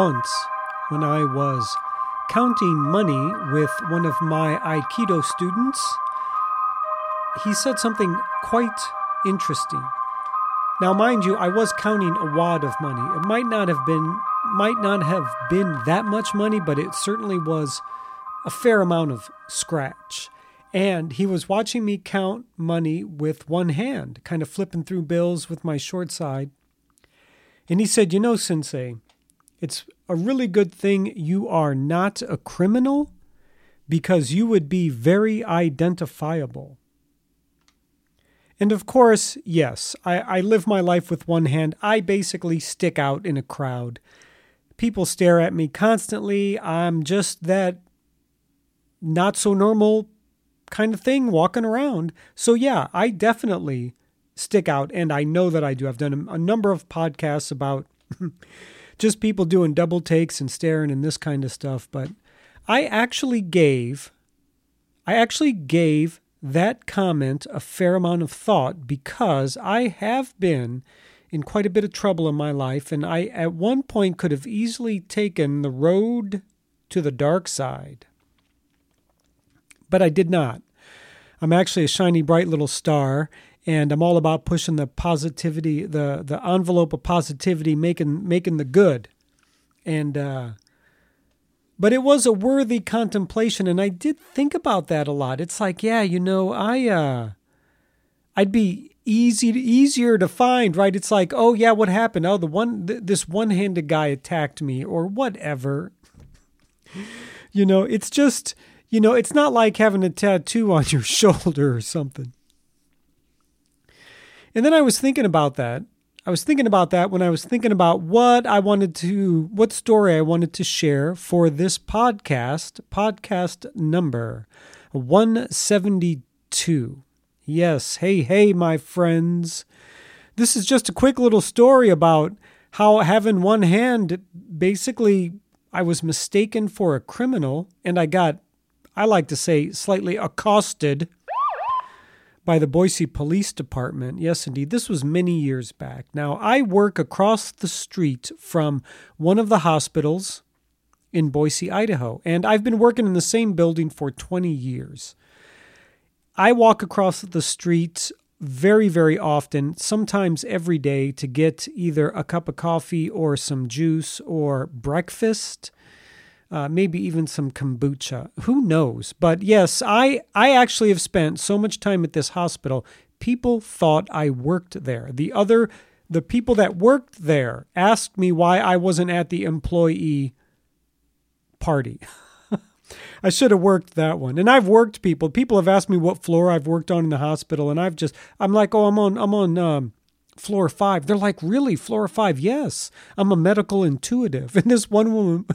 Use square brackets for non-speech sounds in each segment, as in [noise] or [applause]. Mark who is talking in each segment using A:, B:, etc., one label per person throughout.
A: Once, when I was counting money with one of my Aikido students, he said something quite interesting. Now, mind you, I was counting a wad of money. It might not have been might not have been that much money, but it certainly was a fair amount of scratch. And he was watching me count money with one hand, kind of flipping through bills with my short side. And he said, You know, Sensei, it's a really good thing you are not a criminal because you would be very identifiable. And of course, yes, I, I live my life with one hand. I basically stick out in a crowd. People stare at me constantly. I'm just that not so normal kind of thing walking around. So, yeah, I definitely stick out, and I know that I do. I've done a, number of podcasts about [laughs] just people doing double takes and staring and this kind of stuff, but I actually gave. I actually gave that comment a fair amount of thought because I have been in quite a bit of trouble in my life, and I at one point could have easily taken the road to the dark side. But I did not. I'm actually a shiny, bright little star, and I'm all about pushing the positivity, the the envelope of positivity, making making the good. And uh, but it was a worthy contemplation and i did think about that a lot. It's like yeah you know i uh i'd be easy to, easier to find right? It's like oh yeah what happened? Oh the one th- this one-handed guy attacked me or whatever. You know it's just you know it's not like having a tattoo on your [laughs] shoulder or something and then i was thinking about that I was thinking about that when I was thinking about what I wanted to, what story I wanted to share for this podcast, podcast number 172. Yes, hey, hey, my friends. This is just a quick little story about how having one hand, basically, I was mistaken for a criminal and I got, I like to say, slightly accosted by the Boise Police Department. Yes, indeed. This was many years back. Now, I work across the street from one of the hospitals in Boise, Idaho, and I've been working in the same building for 20 years. I walk across the street very, very often, sometimes every day, to get either a cup of coffee or some juice or breakfast uh, maybe even some kombucha. Who knows? But yes, I I actually have spent so much time at this hospital. People thought I worked there. The other the people that worked there asked me why I wasn't at the employee party. [laughs] I should have worked that one. And I've worked people. People have asked me what floor I've worked on in the hospital, and I've just I'm like, oh, I'm on I'm on um, floor five. They're like, really, floor five? Yes, I'm a medical intuitive. [laughs] And this one woman,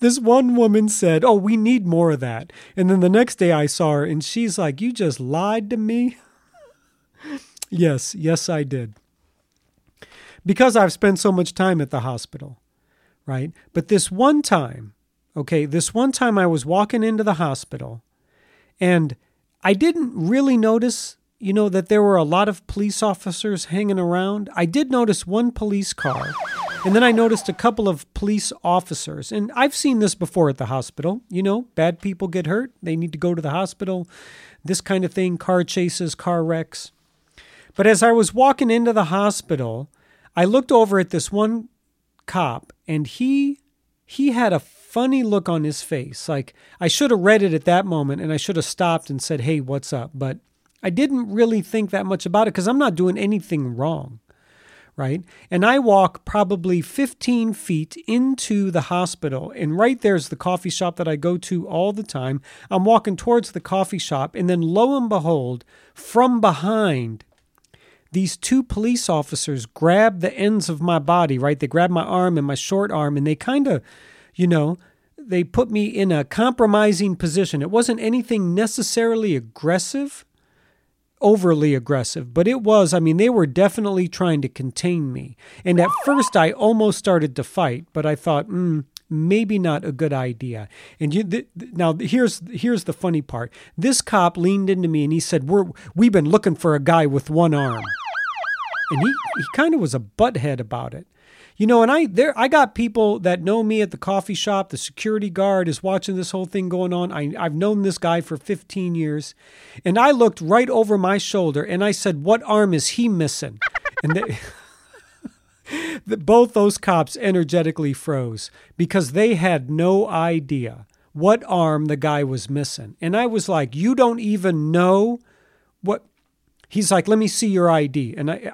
A: this one woman said, "Oh, we need more of that." And then the next day I saw her and she's like, "You just lied to me?" [laughs] yes, yes I did. Because I've spent so much time at the hospital, right? But this one time, okay, this one time I was walking into the hospital and I didn't really notice you know that there were a lot of police officers hanging around. I did notice one police car and then I noticed a couple of police officers. And I've seen this before at the hospital. You know, bad people get hurt, they need to go to the hospital, this kind of thing, car chases, car wrecks. But as I was walking into the hospital, I looked over at this one cop and he he had a funny look on his face. Like I should have read it at that moment and I should have stopped and said, "Hey, what's up?" But I didn't really think that much about it cuz I'm not doing anything wrong right? And I walk probably 15 feet into the hospital, and right there's the coffee shop that I go to all the time. I'm walking towards the coffee shop, and then lo and behold, from behind, these two police officers grab the ends of my body, right? They grab my arm and my short arm, and they kind of, you know, they put me in a compromising position. It wasn't anything necessarily aggressive overly aggressive, but it was, I mean, they were definitely trying to contain me. And at first, I almost started to fight, but I thought, mm, maybe not a good idea. And you, th- now here's here's the funny part. This cop leaned into me and he said, "We're we've been looking for a guy with one arm," and he he kind of was a butthead about it. You know, and I there I got people that know me at the coffee shop. The security guard is watching this whole thing going on. I, I've known this guy for 15 years, and I looked right over my shoulder and I said, "What arm is he missing?" [laughs] And they, [laughs] both those cops energetically froze because they had no idea what arm the guy was missing. And I was like, "You don't even know what." He's like, "Let me see your ID," and I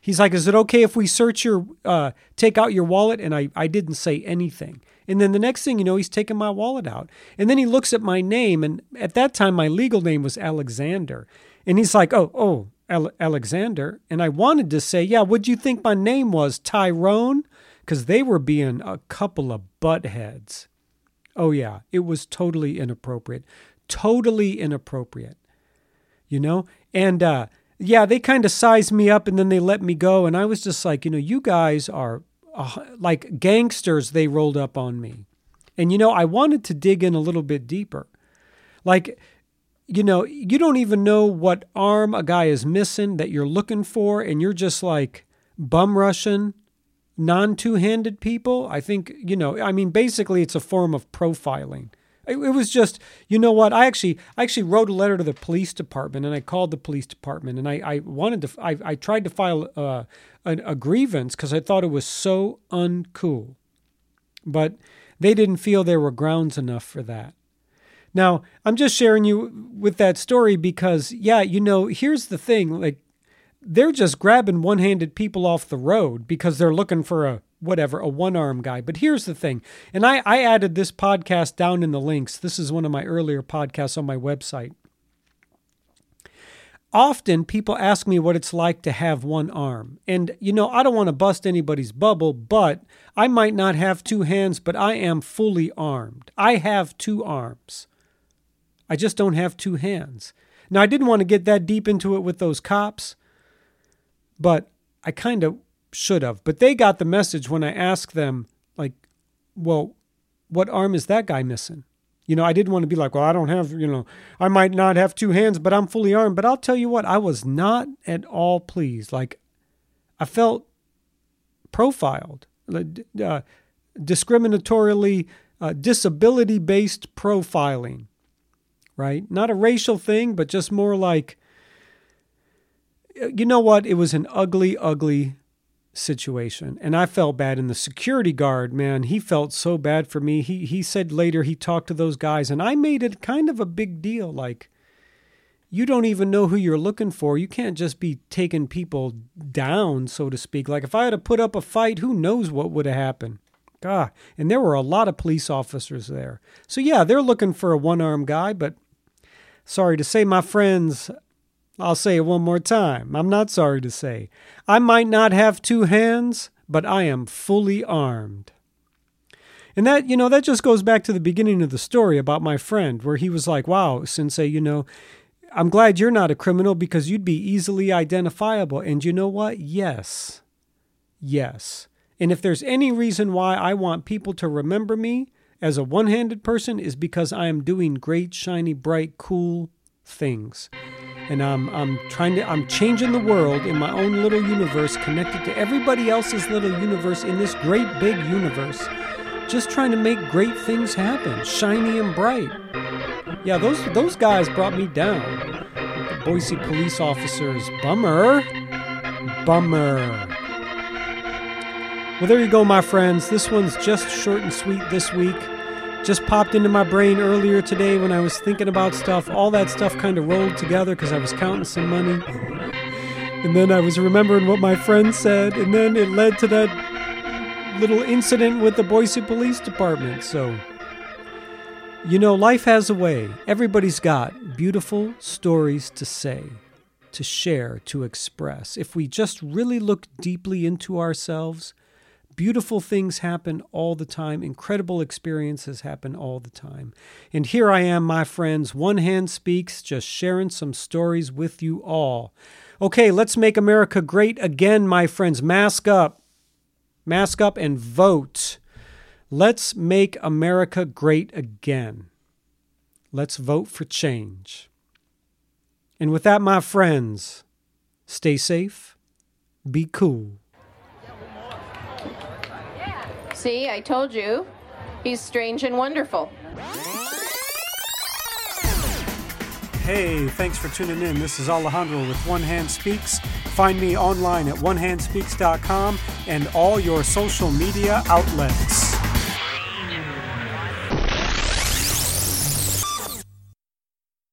A: He's like, Is it okay if we search your, uh, take out your wallet? And I, I didn't say anything. And then the next thing you know, he's taking my wallet out. And then he looks at my name. And at that time, my legal name was Alexander. And he's like, Oh, oh, Alexander. And I wanted to say, Yeah, what'd you think my name was? Tyrone? Because they were being a couple of butt heads. Oh, yeah, it was totally inappropriate. Totally inappropriate. You know? And, uh, yeah, they kind of sized me up and then they let me go. And I was just like, you know, you guys are uh, like gangsters. They rolled up on me. And, you know, I wanted to dig in a little bit deeper. Like, you know, you don't even know what arm a guy is missing that you're looking for. And you're just like bum rushing non two handed people. I think, you know, I mean, basically, it's a form of profiling. It, it was just, you know what? I actually, I actually wrote a letter to the police department, and I called the police department, and I, I wanted to, I, I tried to file uh, a, a grievance because I thought it was so uncool, but they didn't feel there were grounds enough for that. Now, I'm just sharing you with that story because, yeah, you know, here's the thing like, they're just grabbing one handed people off the road because they're looking for a whatever, a one arm guy. But here's the thing, and I, I added this podcast down in the links. This is one of my earlier podcasts on my website. Often people ask me what it's like to have one arm. And, you know, I don't want to bust anybody's bubble, but I might not have two hands, but I am fully armed. I have two arms. I just don't have two hands. Now, I didn't want to get that deep into it with those cops, but I kind of should have. But they got the message when I asked them, like, well, what arm is that guy missing? You know, I didn't want to be like, well, I don't have, you know, I might not have two hands, but I'm fully armed. But I'll tell you what, I was not at all pleased. Like, I felt profiled, uh, discriminatorily, uh, disability based profiling, right? Not a racial thing, but just more like, you know what? It was an ugly, ugly situation and i felt bad. And the security guard man he felt so bad for me. He he said later he talked to those guys and i made it kind of a big deal like you don't even know who you're looking for. You can't just be taking people down so to speak. Like if i had to put up a fight who knows what would have happened? God and there were a lot of police officers there. So yeah they're looking for a one-armed guy but sorry to say my friends I'll say it one more time. I'm not sorry to say. I might not have two hands, but I am fully armed. And that, you know, that just goes back to the beginning of the story about my friend, where he was like, wow, Sensei, you know, I'm glad you're not a criminal because you'd be easily identifiable. And you know what? Yes. Yes. And if there's any reason why I want people to remember me as a one handed person, is because I am doing great, shiny, bright, cool things and I'm I'm trying to I'm changing the world in my own little universe connected to everybody else's little universe in this great big universe. Just trying to make great things happen shiny and bright. Yeah those those guys brought me down. The Boise police officers bummer. Bummer. Well there you go my friends. This one's just short and sweet this week just popped into my brain earlier today when I was thinking about stuff. All that stuff kind of rolled together because I was counting some money. And then I was remembering what my friend said, and then it led to that little incident with the Boise Police Department. So, you know, life has a way. Everybody's got beautiful stories to say, to share, to express. If we just really look deeply into ourselves, Beautiful things happen all the time. Incredible experiences happen all the time. And here I am, my friends. One hand speaks, just sharing some stories with you all. Okay, let's make America great again, my friends. Mask up. Mask up and vote. Let's make America great again. Let's vote for change. And with that, my friends, stay safe, be cool.
B: See, I told you. He's strange and wonderful.
A: Hey, thanks for tuning in. This is Alejandro with One Hand Speaks. Find me online at onehandspeaks.com and all your social media outlets.